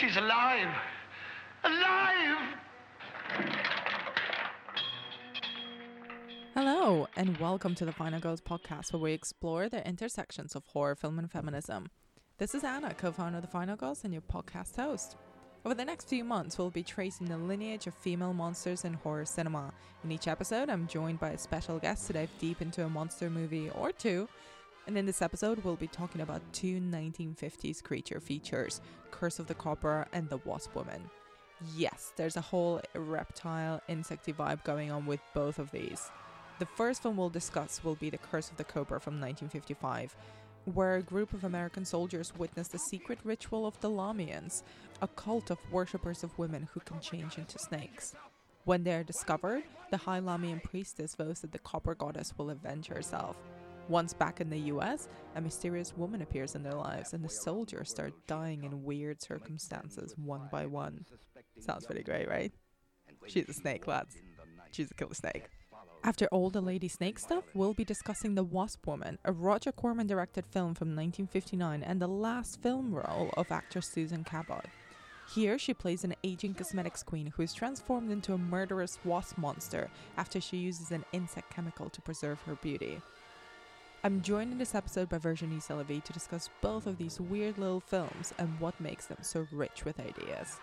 She's alive. Alive! Hello, and welcome to the Final Girls podcast, where we explore the intersections of horror film and feminism. This is Anna, co founder of the Final Girls, and your podcast host. Over the next few months, we'll be tracing the lineage of female monsters in horror cinema. In each episode, I'm joined by a special guest to dive deep into a monster movie or two. And in this episode, we'll be talking about two 1950s creature features Curse of the Cobra and The Wasp Woman. Yes, there's a whole reptile, insecty vibe going on with both of these. The first film we'll discuss will be The Curse of the Cobra from 1955 where a group of American soldiers witness the secret ritual of the Lamians, a cult of worshippers of women who can change into snakes. When they are discovered, the High Lamian priestess vows that the Cobra goddess will avenge herself. Once back in the US, a mysterious woman appears in their lives, and the soldiers start dying in weird circumstances one by one. Sounds pretty great, right? She's a snake, lads. She's a killer snake. After all the Lady Snake stuff, we'll be discussing The Wasp Woman, a Roger Corman directed film from 1959 and the last film role of actress Susan Cabot. Here, she plays an aging cosmetics queen who is transformed into a murderous wasp monster after she uses an insect chemical to preserve her beauty. I'm joined in this episode by Virginie Selavy to discuss both of these weird little films and what makes them so rich with ideas.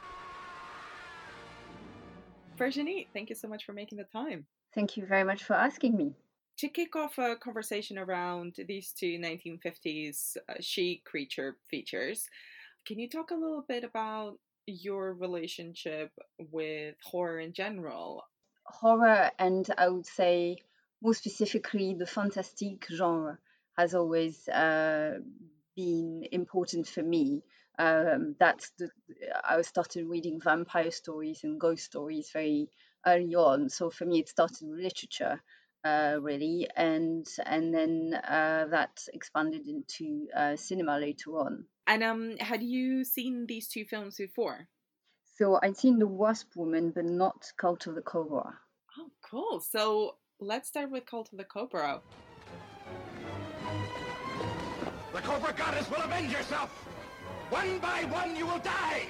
Virginie, thank you so much for making the time. Thank you very much for asking me. To kick off a conversation around these two 1950s uh, she creature features, can you talk a little bit about your relationship with horror in general? Horror, and I would say more specifically, the fantastic genre has always uh, been important for me. Um, that's the I started reading vampire stories and ghost stories very early on. So for me, it started with literature, uh, really, and and then uh, that expanded into uh, cinema later on. And um, had you seen these two films before? So I'd seen The Wasp Woman, but not Cult of the Cobra. Oh, cool. So let's start with Cult of the Cobra. The Cobra Goddess will avenge herself! One by one, you will die!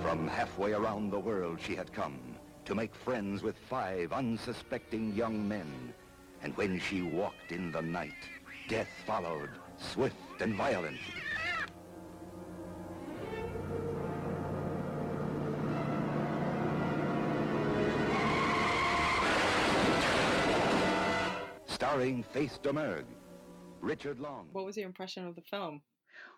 From halfway around the world she had come to make friends with five unsuspecting young men. And when she walked in the night, death followed, swift and violent. Starring Faith Domergue, Richard Long. What was your impression of the film?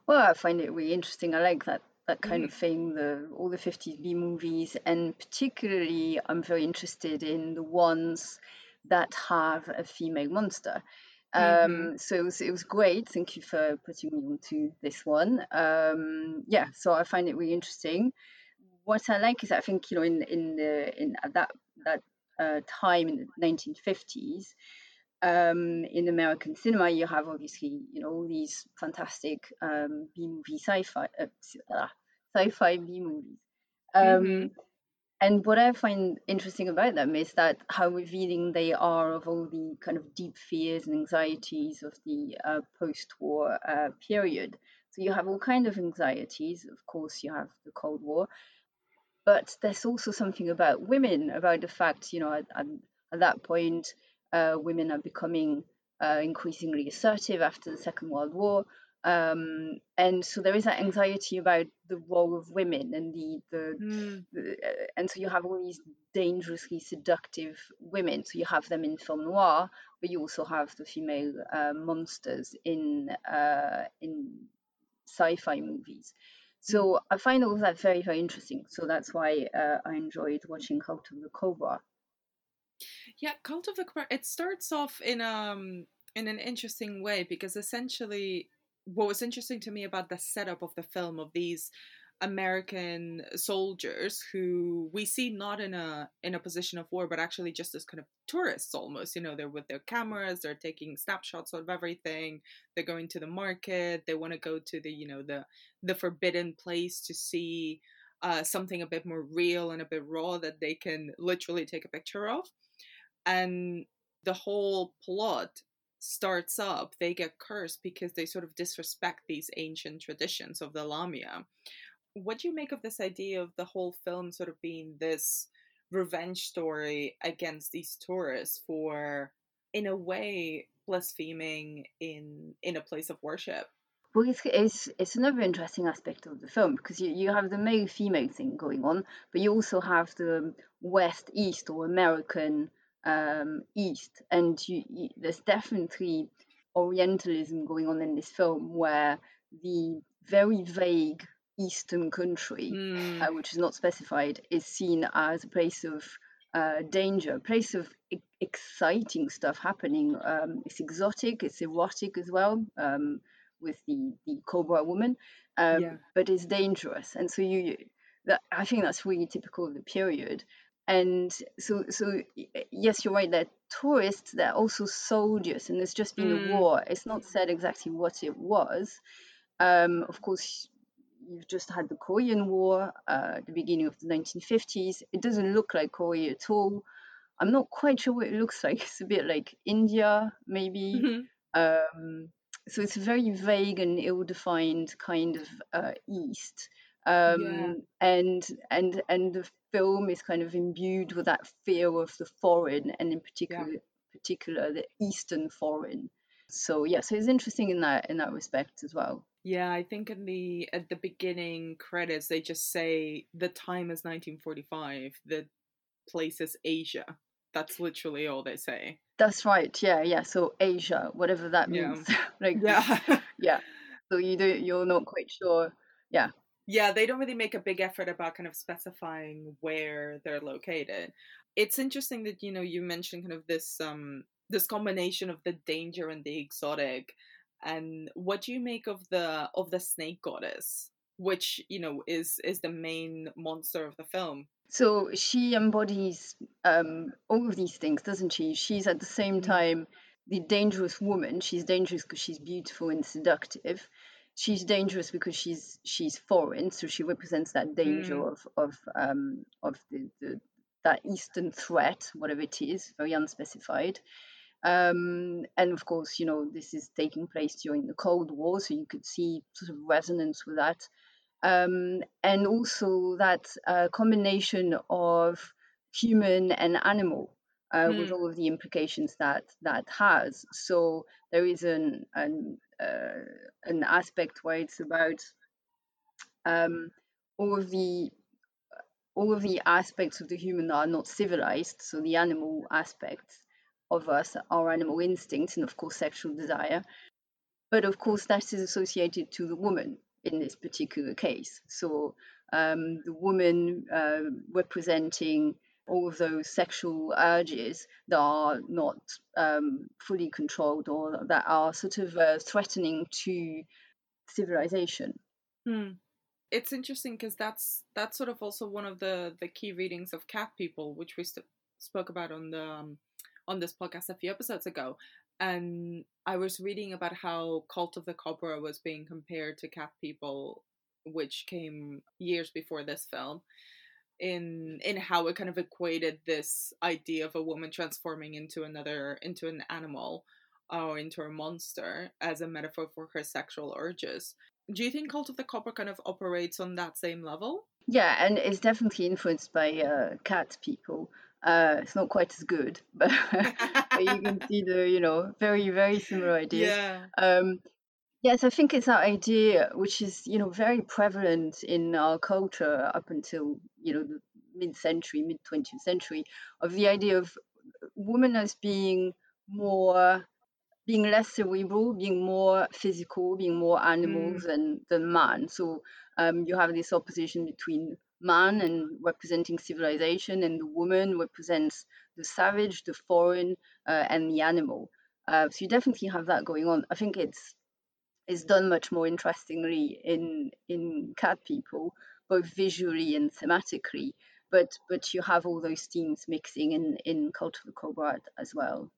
Well, I find it really interesting. I like that that kind mm. of thing, the all the 50s B movies, and particularly I'm very interested in the ones that have a female monster. Mm-hmm. Um, so it was, it was, great. Thank you for putting me onto this one. Um, yeah, so I find it really interesting. What I like is I think you know in in the in at that that uh, time in the 1950s, um, in American cinema, you have obviously, you know, all these fantastic um, B movie sci-fi, uh, sci-fi B movies. Um, mm-hmm. And what I find interesting about them is that how revealing they are of all the kind of deep fears and anxieties of the uh, post-war uh, period. So you have all kind of anxieties. Of course, you have the Cold War, but there's also something about women, about the fact, you know, at, at, at that point uh, women are becoming uh, increasingly assertive after the Second World War. Um, and so there is that anxiety about the role of women and the, the, mm. the uh, and so you have all these dangerously seductive women. So you have them in film noir, but you also have the female uh, monsters in uh, in sci-fi movies. So hmm. I find all of that very very interesting. So that's why uh, I enjoyed watching Cult of the Cobra. Yeah, Cult of the Cobra. It starts off in um in an interesting way because essentially, what was interesting to me about the setup of the film of these American soldiers who we see not in a in a position of war, but actually just as kind of tourists almost. You know, they're with their cameras, they're taking snapshots of everything. They're going to the market. They want to go to the you know the the forbidden place to see uh, something a bit more real and a bit raw that they can literally take a picture of and the whole plot starts up, they get cursed because they sort of disrespect these ancient traditions of the Lamia. What do you make of this idea of the whole film sort of being this revenge story against these tourists for, in a way, blaspheming in in a place of worship? Well, it's, it's, it's another interesting aspect of the film because you, you have the male female thing going on, but you also have the West East or American um, East, and you, you, there's definitely Orientalism going on in this film where the very vague Eastern country, Mm. uh, which is not specified, is seen as a place of uh, danger, a place of e- exciting stuff happening. Um, it's exotic, it's erotic as well, um, with the, the Cobra woman, um, Yeah. but it's dangerous. And so you, that, I think that's really typical of the period. And so, so yes, you're right. They're tourists. They're also soldiers, and there's just been Mm. a war. It's not said exactly what it was. Um, of course, you've just had the Korean War uh, at the beginning of the 1950s. It doesn't look like Korea at all. I'm not quite sure what it looks like. It's a bit like India, maybe. Mhm. Um, so it's a very vague and ill-defined kind of uh, East. Um, Yeah. And and and the film is kind of imbued with that fear of the foreign, and in particular, particular the Eastern foreign. So yeah, so it's interesting in that in that respect as well. Yeah, I think in the at the beginning credits they just say the time is 1945, the place is Asia. That's literally all they say. That's right. Yeah, yeah. So Asia, whatever that Yeah. means. like Yeah. yeah. So you do you're not quite sure. Yeah. Yeah, they don't really make a big effort about kind of specifying where they're located. It's interesting that you know you mentioned kind of this um this combination of the danger and the exotic and what do you make of the of the snake goddess which you know is is the main monster of the film So she embodies um, all of these things, doesn't she? She's at the same Mm. time the dangerous woman. She's dangerous because she's beautiful and seductive. She's dangerous because she's she's foreign, so she represents that danger Mm. of of um, of the, the that eastern threat, whatever it is, very unspecified. Um, and of course, you know, this is taking place during the Cold War, so you could see sort of resonance with that um, and also that uh, combination of human and animal uh, with Hmm. all of the implications that that has. So there is an an, an aspect where it's about um, all of the all of the aspects of the human are not civilized. So the animal aspects of us, our animal instincts, and of course sexual desire. But of course, that is associated to the woman in this particular case. So um, the woman uh, representing all of those sexual urges that are not um, fully controlled or that are sort of uh, threatening to civilization. Hmm. It's interesting because that's that's sort of also one of the the key readings of Cat People, which we st- spoke about on the um, on this podcast a few episodes ago. And I was reading about how Cult of the Cobra was being compared to Cat People, which came years before this film. In in how it kind of equated this idea of a woman transforming into another into an animal or into a monster as a metaphor for her sexual urges. Do you think Cult of the Cobra kind of operates on that same level? Yeah, and it's definitely influenced by uh, cat people. Uh, it's not quite as good, but, but you can see the you know very very similar ideas. Yeah. Um, yes, I think it's that idea which is you know very prevalent in our culture up until you know the mid-century, mid twentieth century, of the idea of women as being more being less cerebral, being more physical, being more animal Mm. than than man. So um, you have this opposition between man and representing civilization, and the woman represents the savage, the foreign, uh, and the animal. Uh, so you definitely have that going on. I think it's it's done much more interestingly in in cat people, both visually and thematically. But but you have all those themes mixing in in Cult of the Cobra as well.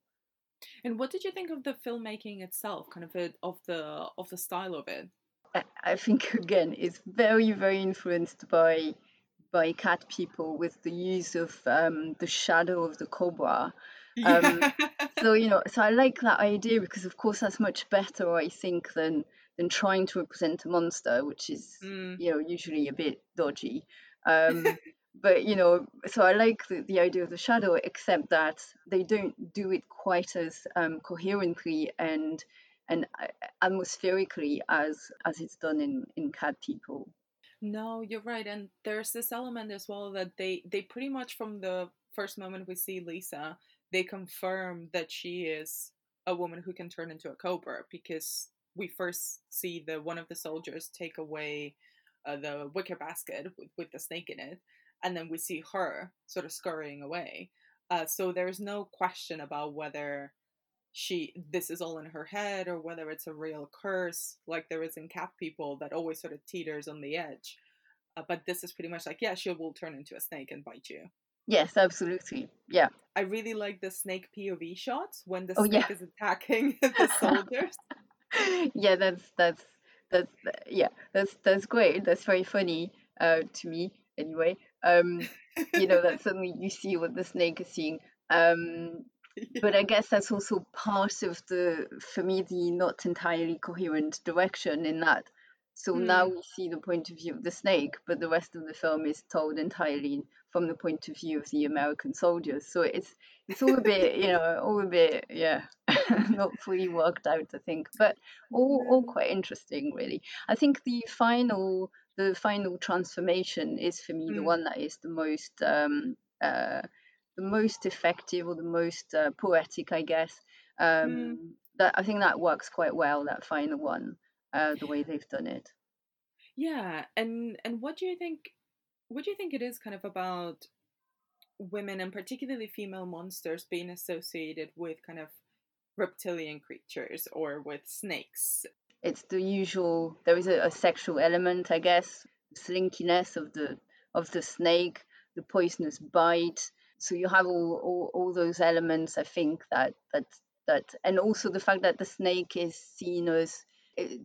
And what did you think of the filmmaking itself, kind of it, of the of the style of it? I- I think again it's very very influenced by by cat people with the use of um, the shadow of the cobra Um, so you know, so I like that idea because, of course, that's much better, I think, than than trying to represent a monster, which is Mm. you know usually a bit dodgy. Um, but you know, so I like the, the idea of the shadow, except that they don't do it quite as um, coherently and and uh, atmospherically as as it's done in in Cat People. No, you're right, and there's this element as well that they they pretty much from the first moment we see Lisa, they confirm that she is a woman who can turn into a cobra because we first see the one of the soldiers take away uh, the wicker basket with, with the snake in it, and then we see her sort of scurrying away. Uh, so there's no question about whether she this is all in her head or whether it's a real curse like there is in cat people that always sort of teeters on the edge uh, but this is pretty much like yeah she will turn into a snake and bite you Yes, absolutely. Yeah. i really like the snake pov shots when the Oh, snake yeah. is attacking the soldiers yeah, that's that's that's yeah, that's that's great. That's very funny uh, to me anyway. Um, you know that suddenly you see what the snake is seeing. Um, but I guess that's also part of the for me the not entirely coherent direction in that. So now Hmm. we see the point of view of the snake, but the rest of the film is told entirely from the point of view of the American soldiers. So it's it's all a bit, you know, all a bit, yeah, not fully worked out, I think, but all all quite interesting, really. I think the final the final transformation is for me the Mm. one that is the most um, uh, the most effective or the most uh, poetic, I guess. Um, That I think that works quite well. That final one, uh, the way they've done it. yeah and and what do you think what do you think it is kind of about women and particularly female monsters being associated with kind of reptilian creatures or with snakes It's the usual. There is a, a sexual element, I guess. Slinkiness of the of the snake, the poisonous bite. So you have all, all, all those elements. I think that that that, and also the fact that the snake is seen as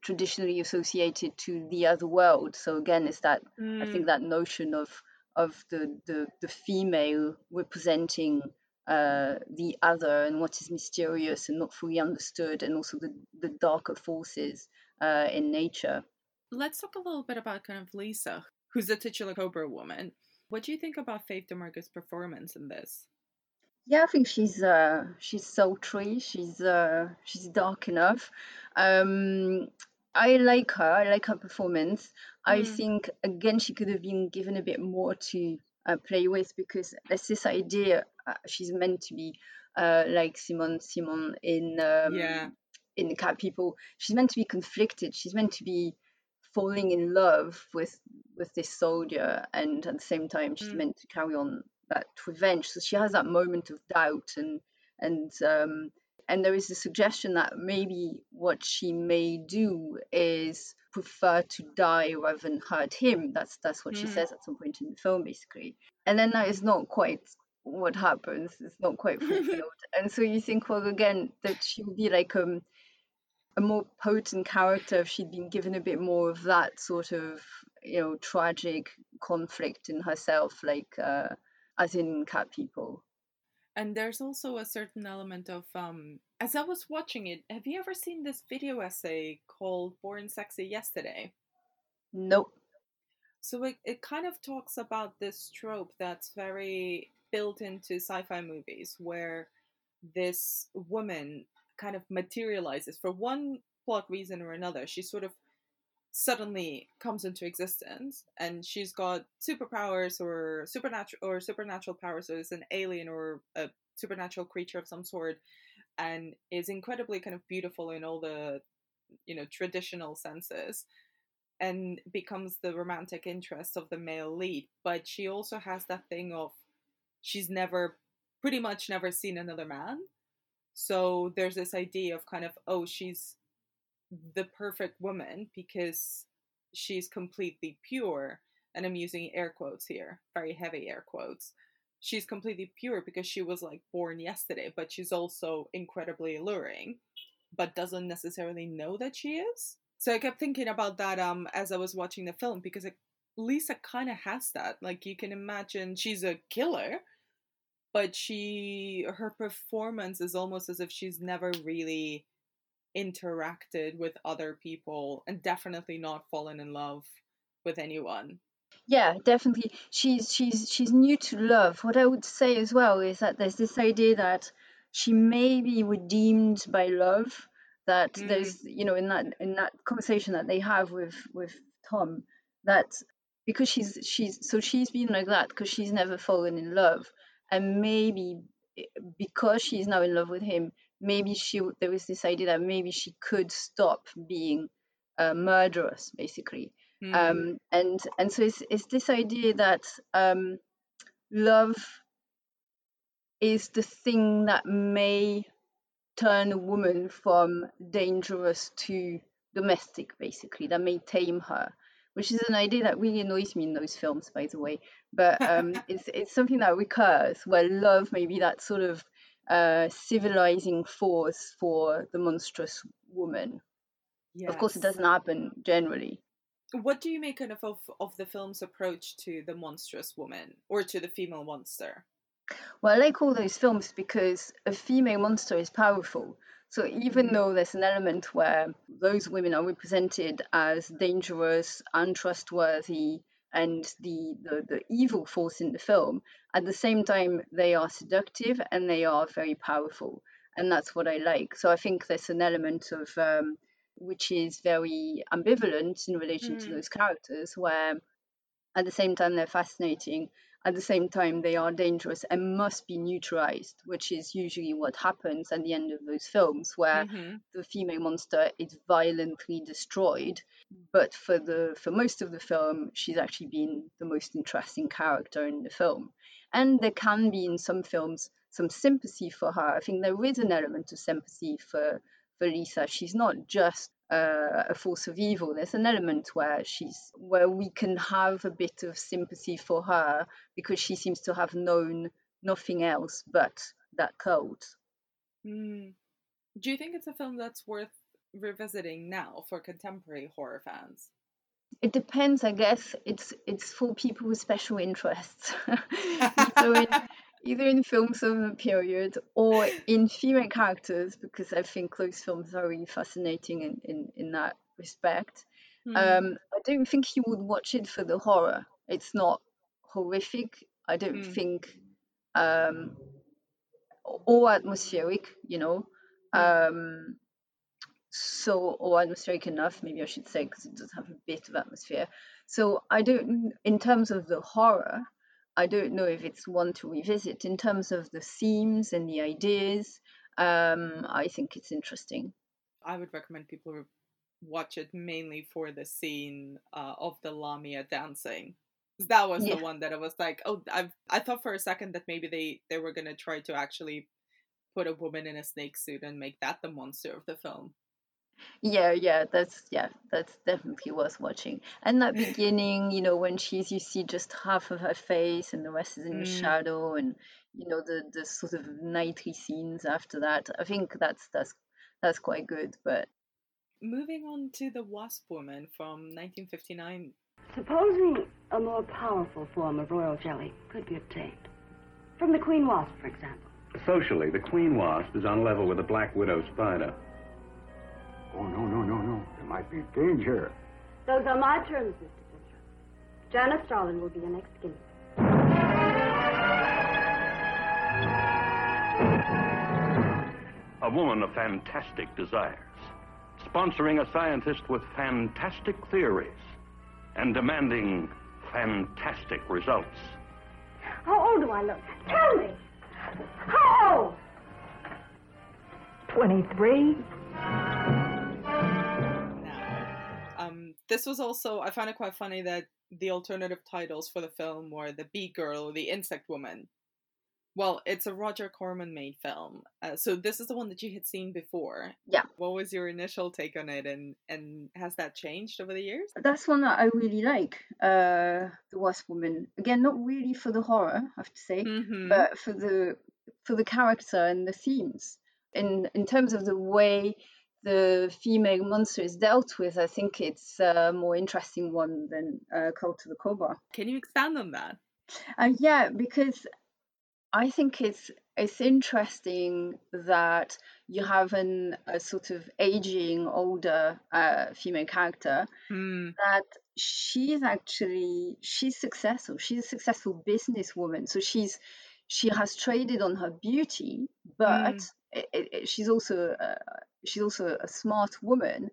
traditionally associated to the other world. So again, it's that I think that notion of of the the, the female representing uh, the other and what is mysterious and not fully understood, and also the the darker forces uh, in nature. Let's talk a little bit about kind of Lisa, who's the titular Cobra woman. What do you think about Faith Domergue's performance in this? Yeah, I think she's uh she's sultry. She's uh she's dark enough. Um, I like her. I like her performance. I Mm. think again she could have been given a bit more to uh, play with because there's this idea uh, she's meant to be uh like Simone Simon in um, Yeah. in the cat people. She's meant to be conflicted. She's meant to be falling in love with with this soldier and at the same time she's Mm. meant to carry on that revenge. So she has that moment of doubt and and um and there is a suggestion that maybe what she may do is prefer to die rather than hurt him. That's that's what she Mm. says at some point in the film basically. And then that is not quite what happens. It's not quite fulfilled. And so you think well again that she would be like um a more potent character if she'd been given a bit more of that sort of you know tragic conflict in herself like uh as in cat people And there's also a certain element of um as I was watching it, have you ever seen this video essay called Born Sexy Yesterday? nope So it, it kind of talks about this trope that's very built into sci-fi movies where this woman kind of materializes for one plot reason or another. She sort of suddenly comes into existence and she's got superpowers or supernatural or supernatural powers so is an alien or a supernatural creature of some sort and is incredibly kind of beautiful in all the you know traditional senses and becomes the romantic interest of the male lead. But she also has that thing of she's never pretty much never seen another man. So there's this idea of kind of oh she's the perfect woman because she's completely pure and i'm using air quotes here very heavy air quotes. She's completely pure because she was like born yesterday but she's also incredibly alluring but doesn't necessarily know that she is. So i kept thinking about that um as i was watching the film because it, lisa kind of has that like you can imagine she's a killer but she her performance is almost as if she's never really interacted with other people and definitely not fallen in love with anyone. Yeah definitely. She's she's she's new to love. What i would say as well is that there's this idea that she may be redeemed by love that mm. there's you know in that in that conversation that they have with with tom that because she's she's so she's been like that because she's never fallen in love. And maybe eh, because she's now in love with him maybe she there was this idea that maybe she could stop being uh, murderous basically mm. um, and and so it's, it's this idea that um, love is the thing that may turn a woman from dangerous to domestic basically that may tame her which is an idea that really annoys me in those films by the way but um, it's, it's something that recurs where love may be that sort of uh, civilizing force for the monstrous woman. Yes. Of course, it doesn't happen generally. What do you make of, of of the film's approach to the monstrous woman or to the female monster? Well, I like all those films because a female monster is powerful. So even mm-hmm. though there's an element where those women are represented as dangerous, untrustworthy, and the, the, the evil force in the film, at the same time, they are seductive and they are very powerful. And that's what I like. So I think there's an element of um, which is very ambivalent in relation mm. to those characters, where at the same time they're fascinating at the same time, they are dangerous and must be neutralized, which is usually what happens at the end of those films, where mm-hmm. the female monster is violently destroyed. But for the for most of the film, she's actually been the most interesting character in the film. And there can be in some films some sympathy for her. I think there is an element of sympathy for for Lisa. She's not just uh, a force of evil. There's an element where she's where we can have a bit of sympathy for her because she seems to have known nothing else but that code. Mm. Do you think it's a film that's worth revisiting now for contemporary horror fans? It depends, I guess. It's it's for people with special interests. so in, either in films of the period or in female characters, because I think those films are really fascinating in, in, in that respect. Mm. Um, I don't think you would watch it for the horror. It's not horrific. I don't mm. think, um, or atmospheric, you know. Mm. Um, so, or atmospheric enough, maybe I should say, because it does have a bit of atmosphere. So, I don't, in terms of the horror, I don't know if it's one to revisit in terms of the themes and the ideas. Um, I think it's interesting. I would recommend people watch it mainly for the scene uh, of the Lamia dancing. That was yeah. the one that I was like, oh, I I thought for a second that maybe they they were gonna try to actually put a woman in a snake suit and make that the monster of the film. Yeah, yeah, that's yeah, that's definitely worth watching. And that beginning, you know, when she's you see just half of her face and the rest is in the mm. shadow, and you know the the sort of nightly scenes after that. I think that's that's that's quite good. But moving on to the Wasp Woman from 1959. Supposing a more powerful form of royal jelly could be obtained from the queen wasp, for example. Socially, the queen wasp is on level with the black widow spider. Oh, no, no, no, no. There might be danger. Those are my terms, Mr. Fincher. Janice Starlin will be your next guinea. A woman of fantastic desires, sponsoring a scientist with fantastic theories, and demanding fantastic results. How old do I look? Tell me! How old? 23. This was also I found it quite funny that the alternative titles for the film were the Bee Girl or the Insect Woman. Well, it's a Roger Corman made film, uh, so this is the one that you had seen before. Yeah. What was your initial take on it, and and has that changed over the years? That's one that I really like. Uh, the Wasp Woman. Again, not really for the horror, I have to say, mm-hmm. but for the for the character and the themes. In in terms of the way the female monster is dealt with, I think it's a more interesting one than uh, Cult of the Cobra. Can you expand on that? Uh, yeah, because I think it's it's interesting that you have an a sort of aging older uh, female character Hmm. that she's actually she's successful she's a successful businesswoman so she's she has traded on her beauty but it, it, it- she's also uh, she's also a smart woman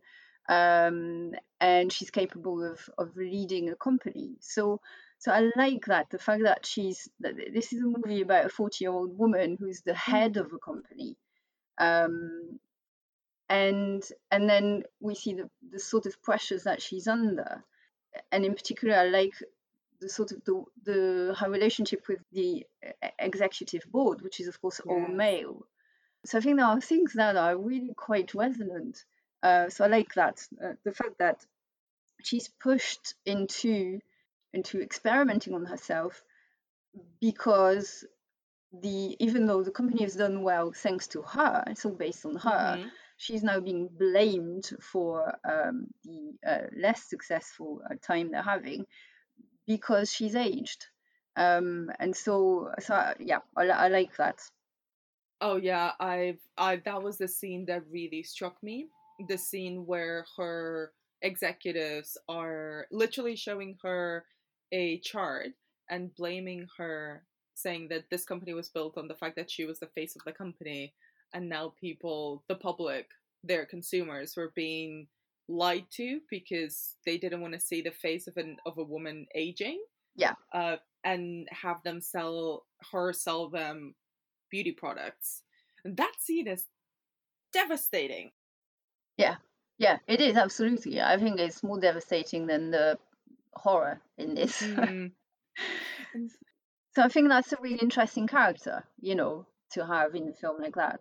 um, and she's capable of of leading a company. So so I like that the fact that she's that this is a movie about a 40 year old woman who's the head of a company um, and and then we see the, the sort of pressures that she's under. And in particular i like the sort of the, the her relationship with the executive board which is of course all male so i think there are things that are really quite resonant uh, so i like that uh, the fact that she's pushed into into experimenting on herself because the even though the company has done well thanks to her it's all based on her Mhm. she's now being blamed for um, the uh, less successful uh, time they're having because she's aged um, and so so yeah I, I like that Oh yeah, I've I that was the scene that really struck me. The scene where her executives are literally showing her a chart and blaming her, saying that this company was built on the fact that she was the face of the company, and now people, the public, their consumers, were being lied to because they didn't want to see the face of an of a woman aging. Yeah. Uh, and have them sell her sell them beauty products. And that scene is devastating. yeah yeah, it is absolutely i think it's more devastating than the horror in this Mm. So i think that's a really interesting character you know to have in a film like that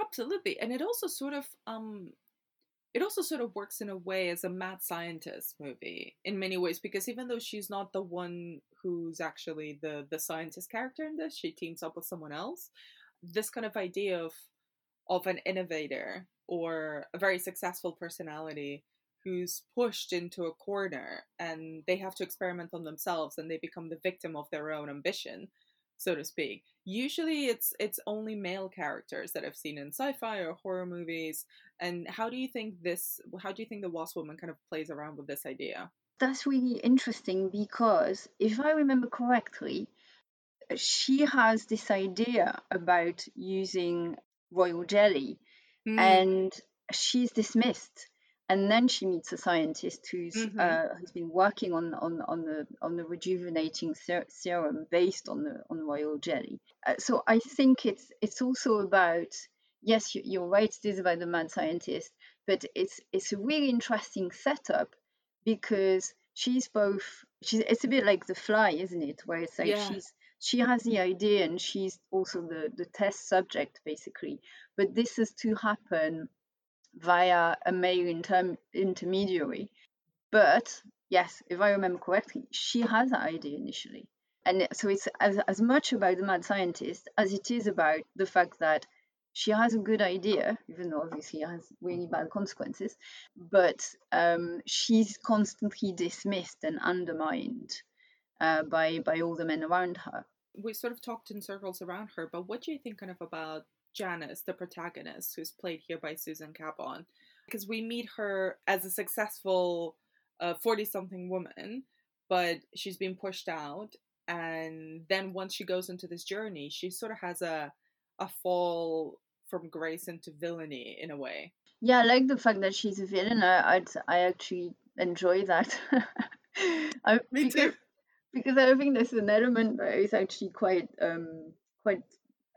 Absolutely. And it also sort of um it also sort of works in a way as a mad scientist movie in many ways because even though she's not the one who's actually the the scientist character in this, she teams up with someone else. This kind of idea of of an innovator or a very successful personality who's pushed into a corner and they have to experiment on themselves and they become the victim of their own ambition so to speak usually it's it's only male characters that i've seen in sci-fi or horror movies and how do you think this how do you think the wasp woman kind of plays around with this idea that's really interesting because if I remember correctly, she has this idea about using royal jelly Hmm. and she's dismissed. And then she meets a scientist who's Mhm. uh, who's been working on, on, on the on the rejuvenating ser- serum based on the on royal jelly. Uh, so I think it's it's also about yes, you, you're right. It is about the mad scientist, but it's it's a really interesting setup because she's both she's it's a bit like the fly isn't it where it's like Yeah. she's she has the idea and she's also the the test subject basically but this is to happen via a male inter- intermediary but yes if i remember correctly she has that idea initially and so it's as, as much about the mad scientist as it is about the fact that she has a good idea, even though obviously it has really bad consequences, but um, she's constantly dismissed and undermined uh, by by all the men around her. we sort of talked in circles around her but what do you think kind of about janice the protagonist who's played here by susan cabot because we meet her as a successful 40 something woman but she's been pushed out and then once she goes into this journey she sort of has a a fall from grace into villainy in a way Yeah, I like the fact that she's a villain. I I'd, I actually enjoy that. I, Me because, too. Because I think there's an element that is actually quite um quite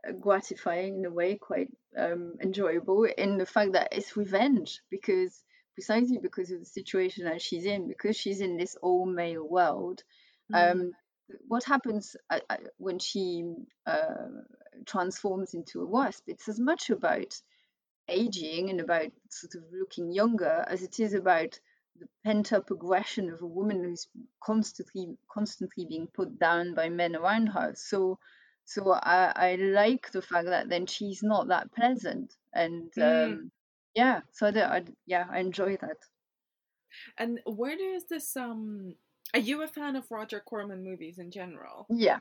uh, gratifying in a way, quite um enjoyable in the fact that it's revenge because precisely because of the situation that she's in, because she's in this all male world. Um, what happens uh, uh, when she uh, transforms into a wasp? It's as much about aging and about sort of looking younger as it is about the pent up aggression of a woman who's constantly constantly being put down by men around her. So so I, I like the fact that then she's not that pleasant and Mm. um, yeah so that I, yeah I enjoy that. and where does this um are you a fan of roger corman movies in general Yeah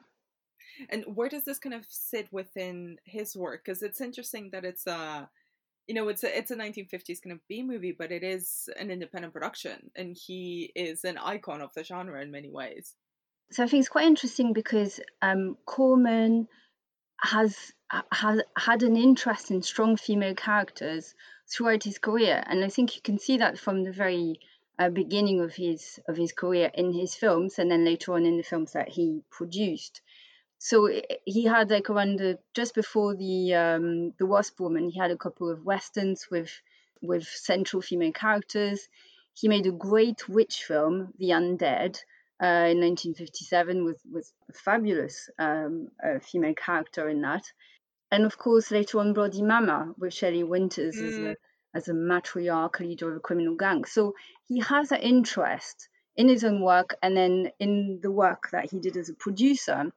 And where does this kind of sit within his work? Because it's interesting that it's a, you know, it's a it's a 1950s kind of B movie, but it is an independent production, and he is an icon of the genre in many ways. So I think it's quite interesting because um, Corman has has had an interest in strong female characters throughout his career, and I think you can see that from the very uh, beginning of his of his career in his films, and then later on in the films that he produced. So he had like around the, just before the um, the Wasp Woman, he had a couple of westerns with with central female characters. He made a great witch film, The Undead, uh, in 1957, with with a fabulous um, uh, female character in that, and of course later on Bloody Mama with Shelley Winters mm. as a mm. as a matriarch leader of a criminal gang. So he has an interest in his own work and then in the work that he did as a producer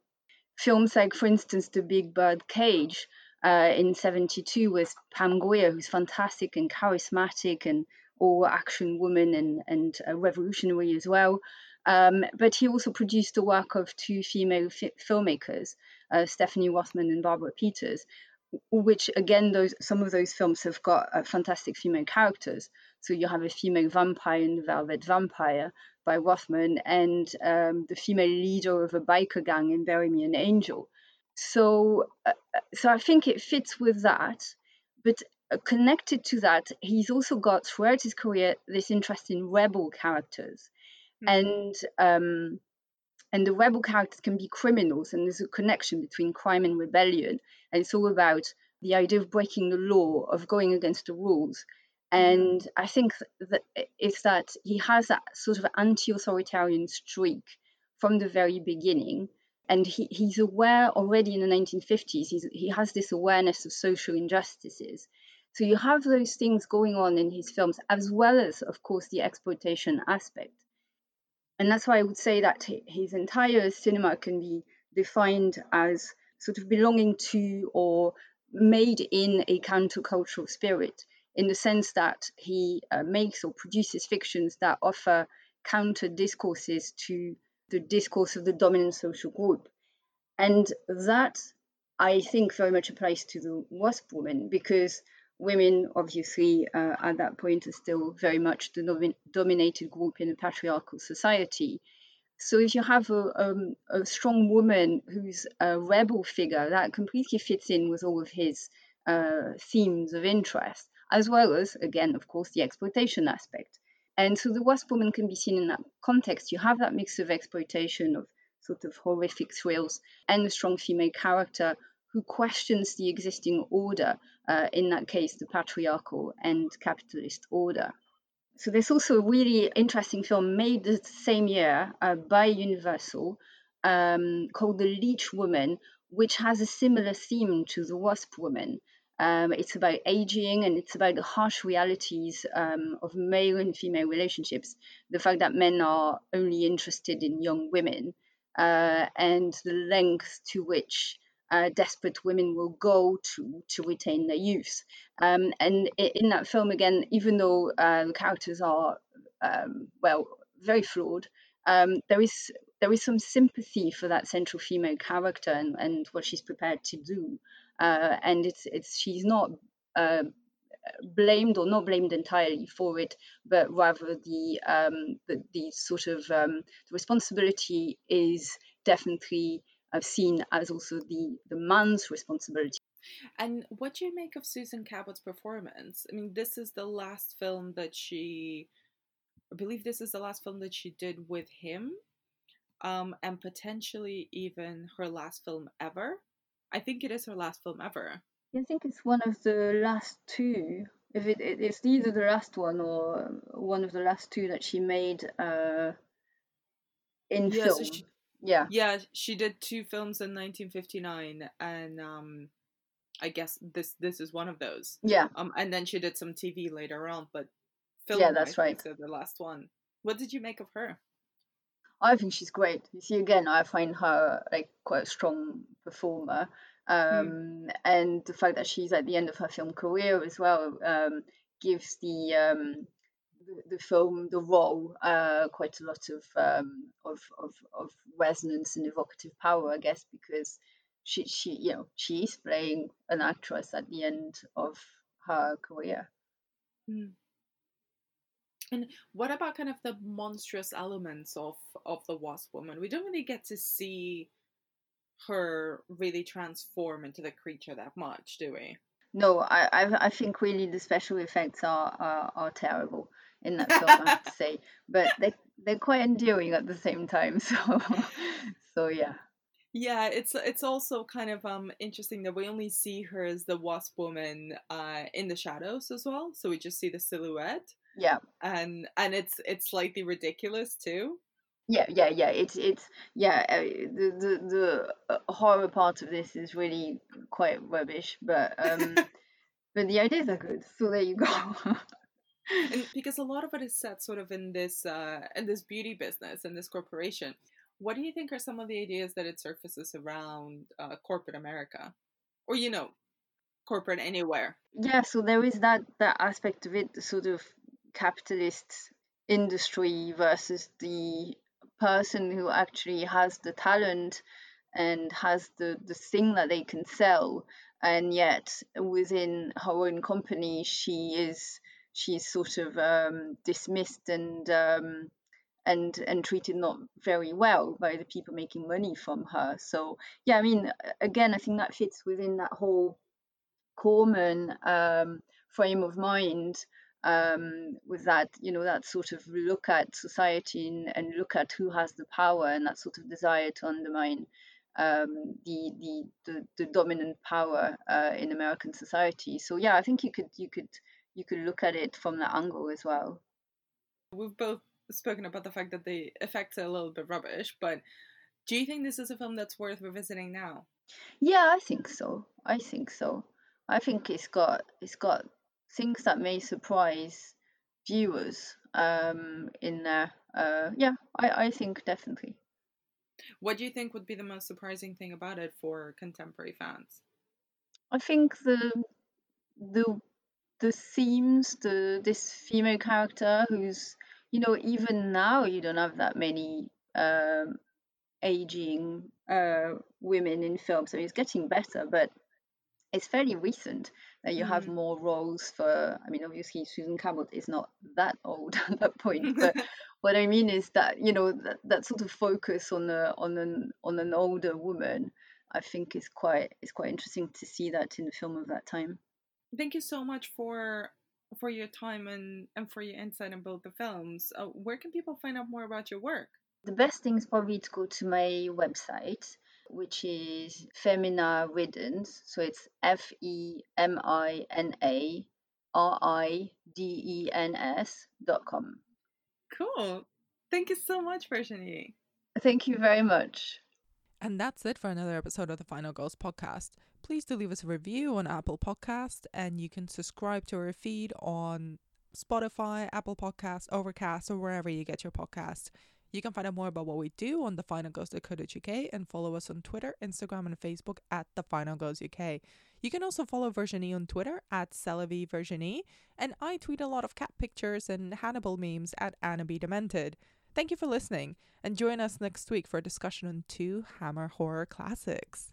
films like, for instance, The Big Bird Cage uh, in 72 with Pam Grier, who's fantastic and charismatic and all action woman and, and revolutionary as well. Um, but he also produced the work of two female fi- filmmakers, uh, Stephanie Rothman and Barbara Peeters, which again, those some of those films have got uh, fantastic female characters. So you have a female vampire in Velvet Vampire, by Rothman and um, the female leader of a biker gang in Bury Me an Angel. So, uh, so I think it fits with that. But uh, connected to that, he's also got throughout his career this interest in rebel characters, mm-hmm. and um, and the rebel characters can be criminals, and there's a connection between crime and rebellion, and it's all about the idea of breaking the law, of going against the rules, and I think that it's that he has that sort of anti-authoritarian streak from the very beginning, and he, he's aware already in the 1950s. He's, he has this awareness of social injustices. So you have those things going on in his films, as well as, of course, the exploitation aspect. And that's why I would say that his entire cinema can be defined as sort of belonging to or made in a countercultural spirit in the sense that he uh, makes or produces fictions that offer counter discourses to the discourse of the dominant social group. And that, I think, very much applies to the WASP woman because women, obviously, uh, at that point are still very much the domin- dominated group in a patriarchal society. So if you have a, um, a strong woman who's a rebel figure, that completely fits in with all of his uh, themes of interest as well as, again, of course, the exploitation aspect. And so the Wasp Woman can be seen in that context. You have that mix of exploitation, of sort of horrific thrills, and a strong female character who questions the existing order, uh, in that case, the patriarchal and capitalist order. So there's also a really interesting film made the same year uh, by Universal um, called The Leech Woman, which has a similar theme to The Wasp Woman. Um, it's about aging and it's about the harsh realities um, of male and female relationships. The fact that men are only interested in young women uh, and the length to which uh, desperate women will go to to retain their youth. Um, and in that film, again, even though uh, the characters are um, well very flawed, um, there is there is some sympathy for that central female character and, and what she's prepared to do uh, and it's it's she's not uh, blamed or not blamed entirely for it, but rather the um, the, the sort of um, the responsibility is definitely uh, seen as also the the man's responsibility. And what do you make of Susan Cabot's performance? I mean, this is the last film that she, I believe, this is the last film that she did with him, um, and potentially even her last film ever. I think it is her last film ever. I think it's one of the last two. If it, it's either the last one or one of the last two that she made uh, in yeah, film. So she, yeah, yeah, she did two films in 1959, and um, I guess this this is one of those. Yeah. Um, and then she did some TV later on, but film. Yeah, that's right. So the last one. What did you make of her? I think she's great. You see, again, I find her like quite a strong performer. Hmm. Um, mm. And the fact that she's at the end of her film career as well um, gives the um, the, the film, the role, uh, quite a lot of, um, of of of resonance and evocative power, I guess, because she she you know she is playing an actress at the end of her career. Mm. And what about kind of the monstrous elements of of the Wasp Woman? We don't really get to see her really transform into the creature that much, do we? No, I I, I think really the special effects are, are are terrible in that film, I have to say, but they they're quite endearing at the same time. So so yeah. Yeah, it's it's also kind of um interesting that we only see her as the wasp woman uh in the shadows as well. So we just see the silhouette. Yeah. And and it's it's slightly ridiculous too. Yeah, yeah, yeah. It's it's yeah. Uh, the the the uh, horror part of this is really quite rubbish, but um, but the ideas are good. So there you go. and because a lot of it is set sort of in this uh in this beauty business in this corporation what do you think are some of the ideas that it surfaces around uh, corporate America, or you know, corporate anywhere? Yeah, so there is that that aspect of it, sort of capitalist industry versus the person who actually has the talent and has the the thing that they can sell and yet within her own company she is she's sort of um, dismissed and um, and and treated not very well by the people making money from her. So yeah, I mean, again, I think that fits within that whole Corman um, frame of mind um, with that you know that sort of look at society and, and, look at who has the power and that sort of desire to undermine um, the, the, the the dominant power uh, in American society. So yeah, I think you could you could you could look at it from that angle as well. We've both spoken about the fact that the effects are a little bit rubbish, but do you think this is a film that's worth revisiting now? Yeah, I think so. I think so. I think it's got it's got things that may surprise viewers um, in there. Uh, yeah, I, I think definitely. What do you think would be the most surprising thing about it for contemporary fans? I think the the the themes, the this female character who's you know, even now you don't have that many um, aging uh, women in films. I mean, it's getting better, but it's fairly recent that you mm. have more roles for. I mean, obviously Susan Cabot is not that old at that point, but what I mean is that you know that, that sort of focus on the on an on an older woman, I think is quite is quite interesting to see that in a film of that time. Thank you so much for for your time and, and for your insight in both the films. Uh, where can people find out more about your work? The best thing is probably to go to my website, which is Femina Ridens. So it's F E M I N A R I D E N S dot com. Cool. Thank you so much, Virginie. Thank you very much. And that's it for another episode of the Final Girls podcast. Please do leave us a review on Apple Podcast and you can subscribe to our feed on Spotify, Apple Podcast, Overcast, or wherever you get your podcast. You can find out more about what we do on thefinalgirls.co.uk and follow us on Twitter, Instagram, and Facebook at The Final Girls UK. You can also follow Virginie on Twitter at Selavy Virginie, and I tweet a lot of cat pictures and Hannibal memes at Anna. Demented. Thank you for listening, and join us next week for a discussion on two Hammer horror classics.